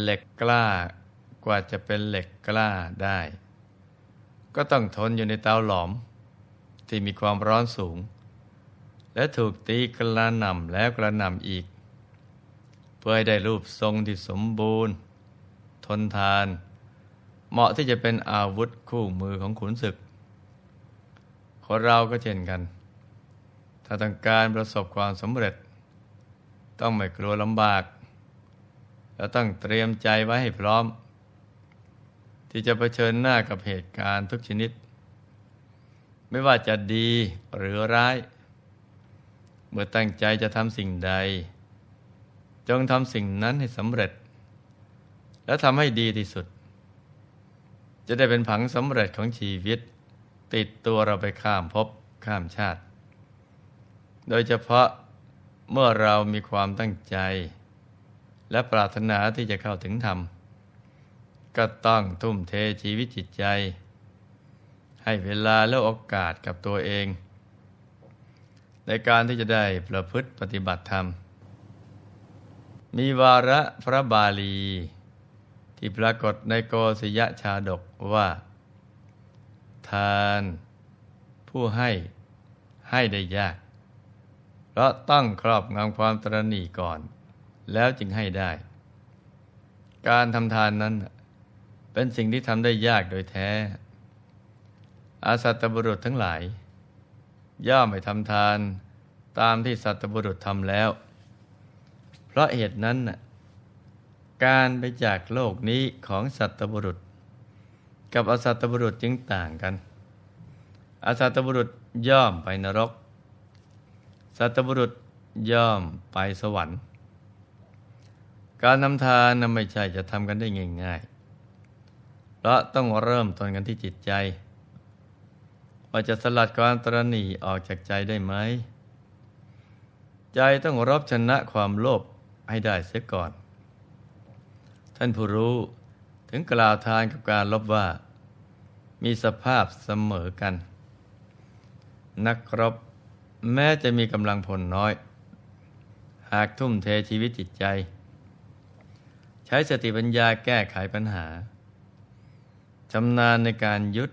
เหล็กกล้ากว่าจะเป็นเหล็กกล้าได้ ก็ต้องทนอยู่ในเตาหลอม ที่มีความร้อนสูง และถูกตีกระหน่ำแล้วกระหน่ำอีก เพื่อให้ได้รูปทรงที่สมบูรณ์ ทนทาน เหมาะที่จะเป็นอาวุธคู่มือของขุนศึกคนเราก็เช่นกัน ถ้าต้องการประสบความสำเร็จ ต้องไม่กลัวลำบาก แล้วต้องเตรียมใจไว้ให้พร้อม ที่จะเผชิญหน้ากับเหตุการณ์ทุกชนิด ไม่ว่าจะดีหรือร้าย เมื่อตั้งใจจะทำสิ่งใด จงทำสิ่งนั้นให้สำเร็จ แล้วทำให้ดีที่สุด จะได้เป็นผังสำเร็จของชีวิต ติดตัวเราไปข้ามภพข้ามชาติ โดยเฉพาะเมื่อเรามีความตั้งใจ และปรารถนาที่จะเข้าถึงธรรม ก็ต้องทุ่มเทชีวิตจิตใจ ให้เวลาและโอกาสกับตัวเอง ในการที่จะได้ประพฤติปฏิบัติธรรม มีวาระพระบาลี ที่ปรากฏในโกศยชาดกว่า ทาน ผู้ให้ให้ได้ยาก เพราะต้องครอบงำความตรณีก่อน แล้วจึงให้ได้ การทำทานนั้น เป็นสิ่งที่ทำได้ยากโดยแท้ อาสัตบุรุษทั้งหลาย ย่อมไม่ทำทานตามที่สัตบุรุษทำแล้ว เพราะเหตุนั้นการไปจากโลกนี้ของสัตบุรุษ กับอสัตบุรุษจึงต่างกัน อสัตบุรุษย่อมไปนรก สัตบุรุษย่อมไปสวรรค์ การนำทานนไม่ใช่จะทำกันได้ง่ายๆเพราะต้องเริ่มต้นกันที่จิตใจ ว่าจะสลัดความตรณีออกจากใจได้ไหม ใจต้องรบชนะความโลภให้ได้เสียก่อน ท่านผู้รู้ถึงกล่าวทานกับการลบว่า มีสภาพเสมอกัน นักรบแม้จะมีกำลังพลน้อย หากทุ่มเทชีวิตจิตใจ ใช้สติปัญญาแก้ไขปัญหาชำนาญในการยุด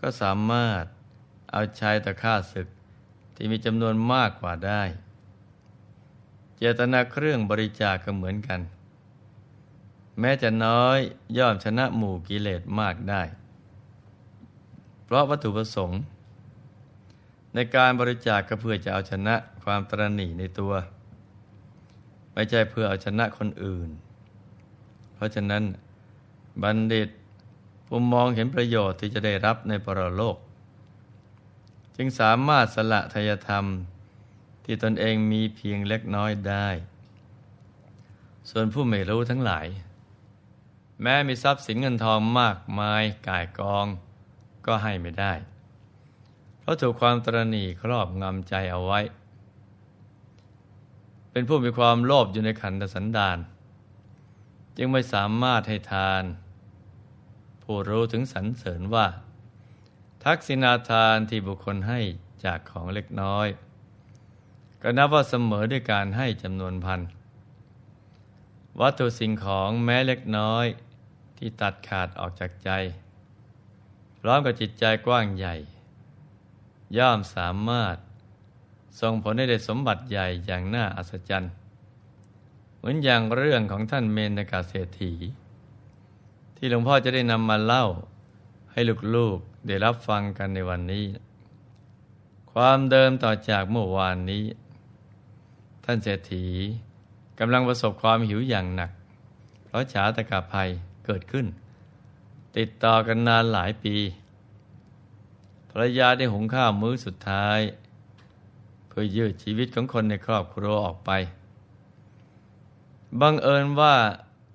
ก็สามารถเอาชายตะฆ่าศึกที่มีจำนวนมากกว่าได้ เจตนาเครื่องบริจาคก็เหมือนกัน แม้จะน้อยย่อมชนะหมู่กิเลสมากได้ เพราะวัตถุประสงค์ ในการบริจาคก็เพื่อจะเอาชนะความตรณีในตัว ไม่ใช่เพื่อเอาชนะคนอื่น ราะฉะนั้นบัณฑิตผู้มองเห็นประโยชน์ที่จะได้รับในปรโลก จึงสามารถสละทายธรรมที่ตนเองมีเพียงเล็กน้อยได้ ส่วนผู้ไม่รู้ทั้งหลาย แม้มีทรัพย์สินเงินทองมากมายกายกอง ก็ให้ไม่ได้ เพราะถูกความตรณีครอบงำใจเอาไว้ เป็นผู้มีความโลภอยู่ในขันธสันดาน จึงไม่สามารถให้ทาน ผู้รู้ถึงสรรเสริญว่า ทักษิณาทานที่บุคคลให้จากของเล็กน้อย ก็นับว่าเสมอด้วยการให้จำนวนพัน วัตถุสิ่งของแม้เล็กน้อยที่ตัดขาดออกจากใจ พร้อมกับจิตใจกว้างใหญ่ ย่อมสามารถส่งผลให้ได้สมบัติใหญ่อย่างน่าอัศจรรย์ เหมือนอย่างเรื่องของท่านเมนกาเศรษฐี ที่หลวงพ่อจะได้นำมาเล่าให้ลูกๆได้รับฟังกันในวันนี้ ความเดิมต่อจากเมื่อวานนี้ ท่านเศรษฐีกำลังประสบความหิวอย่างหนัก เพราะฉาตกาภัยเกิดขึ้น ติดต่อกันนานหลายปีภรรยาได้หุงข้าวมื้อสุดท้าย เพื่อยืดชีวิตของคนในครอบครัวออกไป บังเอิญว่า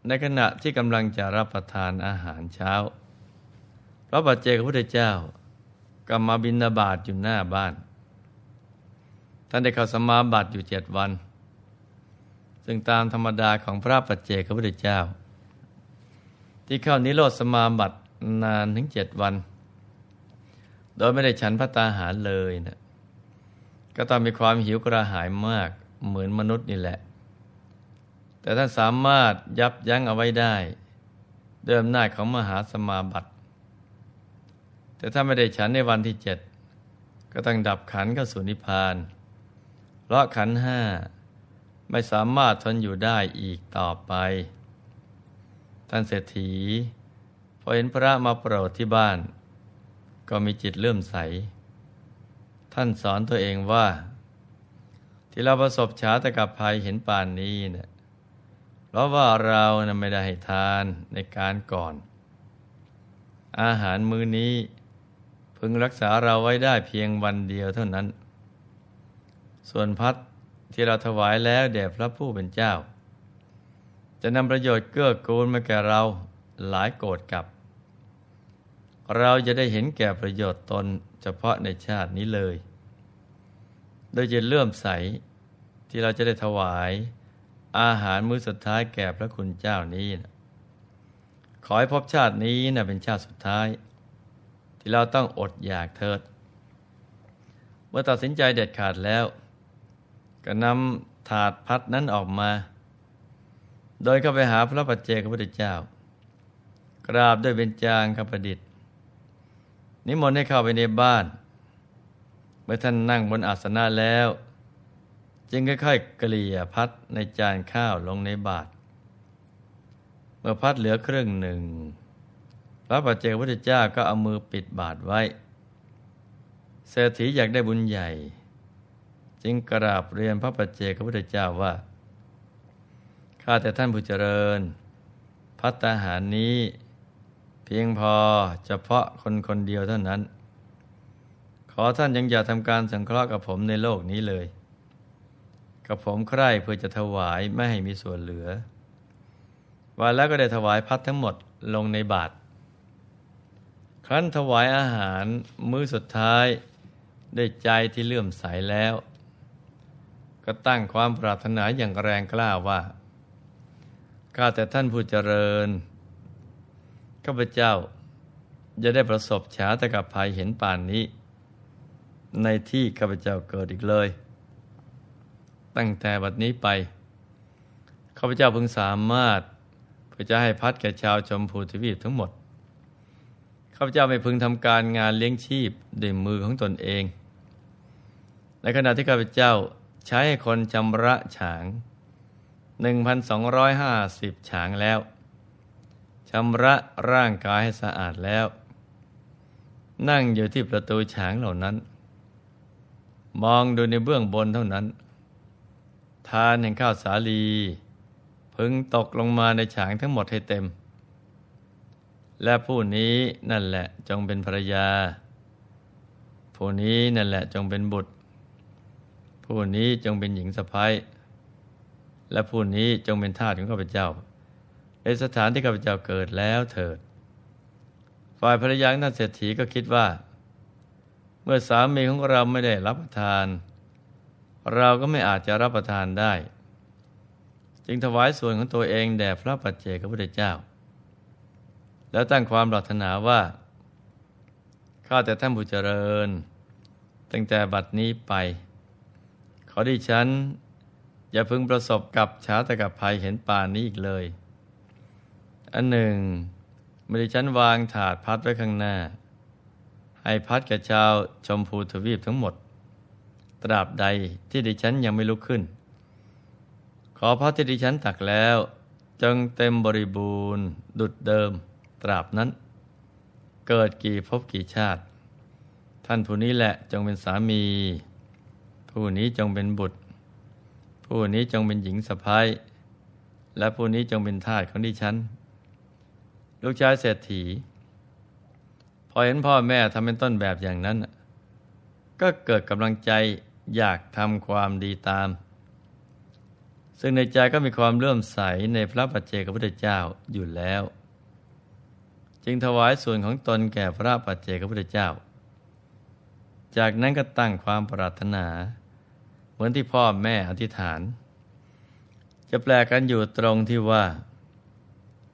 ในขณะที่กำลังจะรับประทานอาหารเช้า พระบัจเจกพระพุทธเจ้าก็มาบินาบาตอยู่หน้าบ้าน ท่านได้เข้าสมาบัติอยู่เจ็ดวัน ซึ่งตามธรรมดาของพระปัจเจกพระพุทธเจ้า ที่เข้านิโรธสมาบัตินานถึงเจ็ดวัน โดยไม่ได้ฉันพระตาหารเลยนะก็ต้องมีความหิวกระหายมากเหมือนมนุษย์นี่แหละ แต่ท่านสามารถยับยั้งเอาไว้ได้เดิมหน้าของมหาสมาบัติ แต่ถ้าไม่ได้ฉันในวันที่เจ็ดก็ต้องดับขันเข้าสู่นิพพาน เพราะขันห้าไม่สามารถทนอยู่ได้อีกต่อไป ท่านเศรษฐีพอเห็นพระมาโปรดที่บ้าน ก็มีจิตเลื่อมใส ท่านสอนตัวเองว่า ที่เราประสบชาตกับภัยเห็นป่านนี้เนะี่ย เพราะว่าเรานะไม่ได้ให้ทานในการก่อน อาหารมื้อนี้ พึงรักษาเราไว้ได้เพียงวันเดียวเท่านั้น ส่วนพัดที่เราถวายแล้วแด่พระผู้เป็นเจ้า จะนำประโยชน์เกื้อกูลมาแก่เราหลายโกรธกับ เราจะได้เห็นแก่ประโยชน์ตนเฉพาะในชาตินี้เลย โดยจะเลื่อมใสที่เราจะได้ถวาย อาหารมื้อสุดท้ายแก่พระคุณเจ้านี้นะขอให้พบชาตินี้นะเป็นชาติสุดท้าย ที่เราต้องอดอยากเถิด เมื่อตัดสินใจเด็ดขาดแล้ว ก็นำถาดพัดนั้นออกมา โดยเข้าไปหาพระปัจเจกพระพุทธเจ้า กราบด้วยเบญจางคประดิษฐ์ นิมนต์ให้เข้าไปในบ้าน เมื่อท่านนั่งบนอาสนะแล้ว จึงค่อยๆเกลี่ยพัดในจานข้าวลงในบาตรเมื่อพัดเหลือครึ่งหนึ่ง พระปัจเจกพุทธเจ้าก็เอามือปิดบาตรไว้ เศรษฐีอยากได้บุญใหญ่ จึงกราบเรียนพระปัจเจกพุทธเจ้าว่าข้าแต่ท่านผู้เจริญ พัตตาหารนี้ เพียงพอเฉพาะคนคนเดียวเท่านั้น ขอท่านยังอย่าทำการสังเคราะห์กับผมในโลกนี้เลย กับผมใคร่เพื่อจะถวายไม่ให้มีส่วนเหลือ วันแล้วก็ได้ถวายพัดทั้งหมดลงในบาตรครั้นถวายอาหารมื้อสุดท้ายด้วยใจที่เลื่อมใสแล้ว ก็ตั้งความปรารถนาอย่างแรงกล้าว่า ข้าแต่ท่านผู้เจริญ ข้าพเจ้าจะได้ประสบฉาตกับภัยเห็นป่านนี้ ในที่ข้าพเจ้าเกิดอีกเลย ตั้งแต่บัดนี้ไปข้าพเจ้าพึงสามารถเพื่อจะให้พัดแก่ชาวชมพูทวีปทั้งหมดข้าพเจ้าไม่พึงทำการงานเลี้ยงชีพด้วยมือของตนเอง ในขณะที่ข้าพเจ้าใช้คนชำระฉาง 1,250 ฉางแล้วชำระร่างกายให้สะอาดแล้ว นั่งอยู่ที่ประตูฉางเหล่านั้น มองดูในเบื้องบนเท่านั้น ทานแห่งข้าวสาลี พึงตกลงมาในฉางทั้งหมดให้เต็ม และผู้นี้นั่นแหละจงเป็นภรรยา ผู้นี้นั่นแหละจงเป็นบุตร ผู้นี้จงเป็นหญิงสะพ้ายและผู้นี้จงเป็นทาสของข้าพเจ้า ในสถานที่ข้าพเจ้าเกิดแล้วเถิด ฝ่ายภรรยาท่านเศรษฐีก็คิดว่า เมื่อสามีของเราไม่ได้รับประทาน เราก็ไม่อาจจะรับประทานได้ จึงถวายส่วนของตัวเองแด่พระปัจเจกพระพุทธเจ้า แล้วตั้งความปรารถนาว่าข้าแต่ท่านผู้เจริญ ตั้งแต่บัดนี้ไป ขอดิฉัน อย่าพึงประสบกับชาตกับภัยเห็นป่านนี้อีกเลย อันหนึ่งเมื่อดิฉันวางถาดพัดไว้ข้างหน้า ให้พัดแก่ชาวชมพูทวีปทั้งหมด ตราบใดที่ดิฉันยังไม่ลุกขึ้น ขอพระที่ดิฉันตักแล้ว จงเต็มบริบูรณ์ ดุดเดิม ตราบนั้น เกิดกี่ภพกี่ชาติ ท่านผู้นี้แหละจงเป็นสามี ผู้นี้จงเป็นบุตร ผู้นี้จงเป็นหญิงสะพ้ายและผู้นี้จงเป็นทาสของดิฉัน ลูกชายเศรษฐี พอเห็นพ่อแม่ทำเป็นต้นแบบอย่างนั้น ก็เกิดกำลังใจ อยากทำความดีตาม ซึ่งในใจก็มีความเลื่อมใสในพระปัจเจกพุทธเจ้าอยู่แล้ว จึงถวายส่วนของตนแก่พระปัจเจกพุทธเจ้า จากนั้นก็ตั้งความปรารถนา เหมือนที่พ่อแม่อธิษฐาน จะแปลกันอยู่ตรงที่ว่า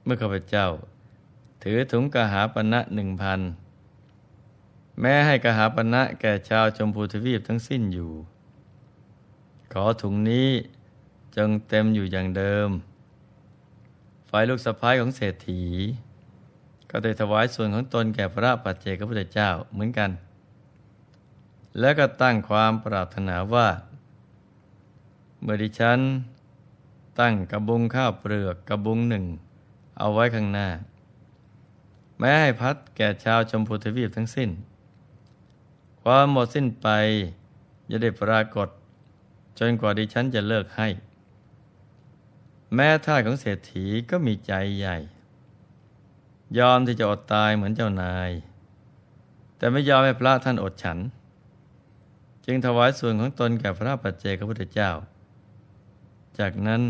เมื่อข้าพเจ้า ถือถุงกะหาปณะหนึ่งพัน แม้ให้กหาปณะแก่ชาวชมพูทวีปทั้งสิ้นอยู่ ขอถุงนี้จงเต็มอยู่อย่างเดิม ฝ่ายลูกสะพ้ายของเศรษฐี ก็ได้ถวายส่วนของตนแก่พระปัจเจกพุทธเจ้าเหมือนกัน แล้วก็ตั้งความปรารถนาว่า เมื่อดิฉัน ตั้งกระบุงข้าวเปลือกกระบุงหนึ่ง เอาไว้ข้างหน้า แม้ให้พัดแก่ชาวชมพูทวีปทั้งสิ้น ความหมดสิ้นไปจะได้ปรากฏ จนกว่าดิฉันจะเลิกให้ แม่ท่าของเศรษฐีก็มีใจใหญ่ ยอมที่จะอดตายเหมือนเจ้านาย แต่ไม่ยอมให้พระท่านอดฉัน จึงถวายส่วนของตนแก่พระปัจเจกพุทธเจ้า จากนั้น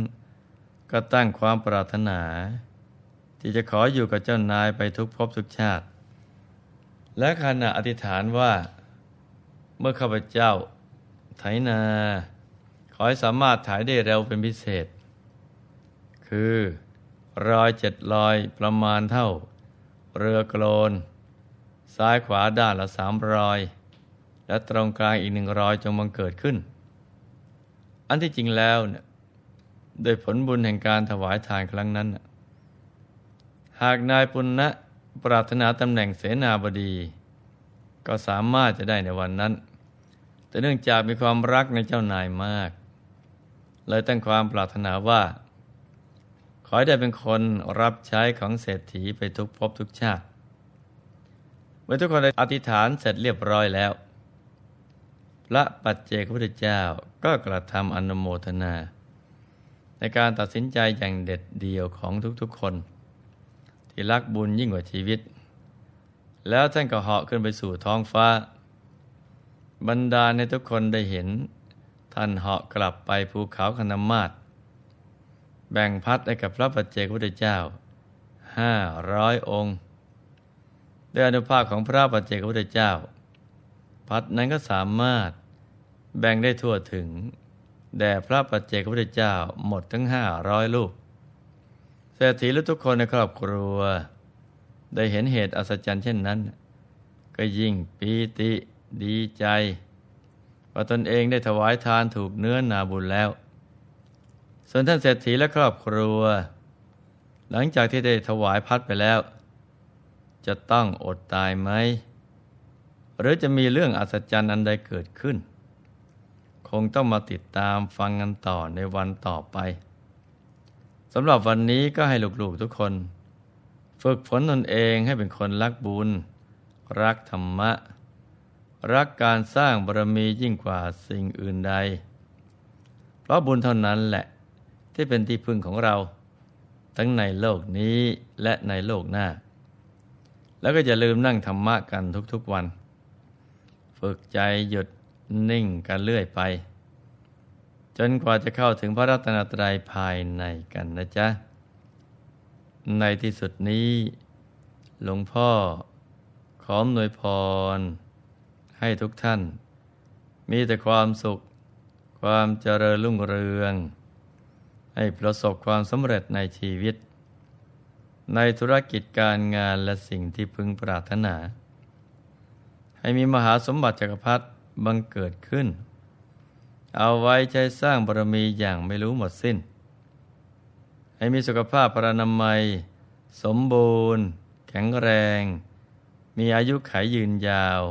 ก็ตั้งความปรารถนา ที่จะขออยู่กับเจ้านายไปทุกภพทุกชาติ และขณะอธิษฐานว่า เมื่อข้าพเจ้าไถนา ขอให้สามารถถ่ายได้เร็วเป็นพิเศษ คือรอยเจ็ดรอยประมาณเท่า เรือโกลน ซ้ายขวาด้านละสามรอย และตรงกลางอีกหนึ่งรอยจงบังเกิดขึ้น อันที่จริงแล้วเนี่ยโดยผลบุญแห่งการถวายทานครั้งนั้น หากนายปุณณะปรารถนาตำแหน่งเสนาบดี ก็สามารถจะได้ในวันนั้น แต่เนื่องจากมีความรักในเจ้านายมาก เลยตั้งความปรารถนาว่า ขอให้ได้เป็นคนรับใช้ของเศรษฐีไปทุกภพทุกชาติ เมื่อทุกคนได้อธิษฐานเสร็จเรียบร้อยแล้ว พระปัจเจกพุทธเจ้าก็กระทำอนุโมทนา ในการตัดสินใจอย่างเด็ดเดี่ยวของทุกๆคน ที่รักบุญยิ่งกว่าชีวิต แล้วท่านก็เหาะขึ้นไปสู่ท้องฟ้า บรรดาในทุกคนได้เห็น ท่านเหาะกลับไปภูเขาคณมาศแบ่งพัดให้กับพระปัจเจกพุทธเจ้าห้าร้อยองค์ด้วยอนุภาพของพระปัจเจกพุทธเจ้า พัดนั้นก็สามารถแบ่งได้ทั่วถึง แด่พระปัจเจกพุทธเจ้าหมดทั้งห้าร้อยลูกเศรษฐีและทุกคนในครอบครัว ได้เห็นเหตุอัศจรรย์เช่นนั้น ก็ยิ่งปีติดีใจว่าตนเองได้ถวายทานถูกเนื้อนาบุญแล้ว ส่วนท่านเศรษฐีและครอบครัว หลังจากที่ได้ถวายพัดไปแล้ว จะต้องอดตายไหม หรือจะมีเรื่องอัศจรรย์อันใดเกิดขึ้น คงต้องมาติดตามฟังกันต่อในวันต่อไปสำหรับวันนี้ก็ให้ลูกๆทุกคน ฝึกฝนตนเองให้เป็นคนรักบุญ รักธรรมะ รักการสร้างบารมียิ่งกว่าสิ่งอื่นใด เพราะบุญเท่านั้นแหละที่เป็นที่พึ่งของเรา ทั้งในโลกนี้และในโลกหน้า แล้วก็อย่าลืมนั่งธรรมะกันทุกๆวัน ฝึกใจหยุดนิ่งกันเรื่อยไป จนกว่าจะเข้าถึงพระรัตนตรัยภายในกันนะจ๊ะ ในที่สุดนี้ หลวงพ่อ ขอมหนวยพร ให้ทุกท่าน มีแต่ความสุข ความเจริญรุ่งเรือง ให้ประสบความสำเร็จในชีวิต ในธุรกิจการงานและสิ่งที่พึงปรารถนา ให้มีมหาสมบัติจักรพรรดิบังเกิดขึ้น เอาไว้ใช้สร้างบารมีอย่างไม่รู้หมดสิ้น ให้มีสุขภาพพรานามัย สมบูรณ์ แข็งแรง มีอายุขัยยืนยาว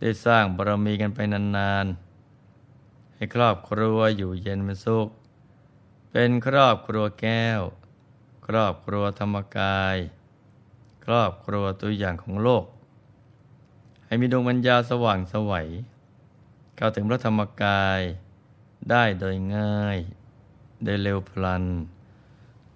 ได้สร้างบารมีกันไปนานๆ ให้ครอบครัวอยู่เย็นเป็นสุข เป็นครอบครัวแก้ว ครอบครัวธรรมกาย ครอบครัวตัวอย่างของโลก ให้มีดวงปัญญาสว่างสวัยเข้าถึงพระธรรมกายได้โดยง่าย ได้เร็วพลัน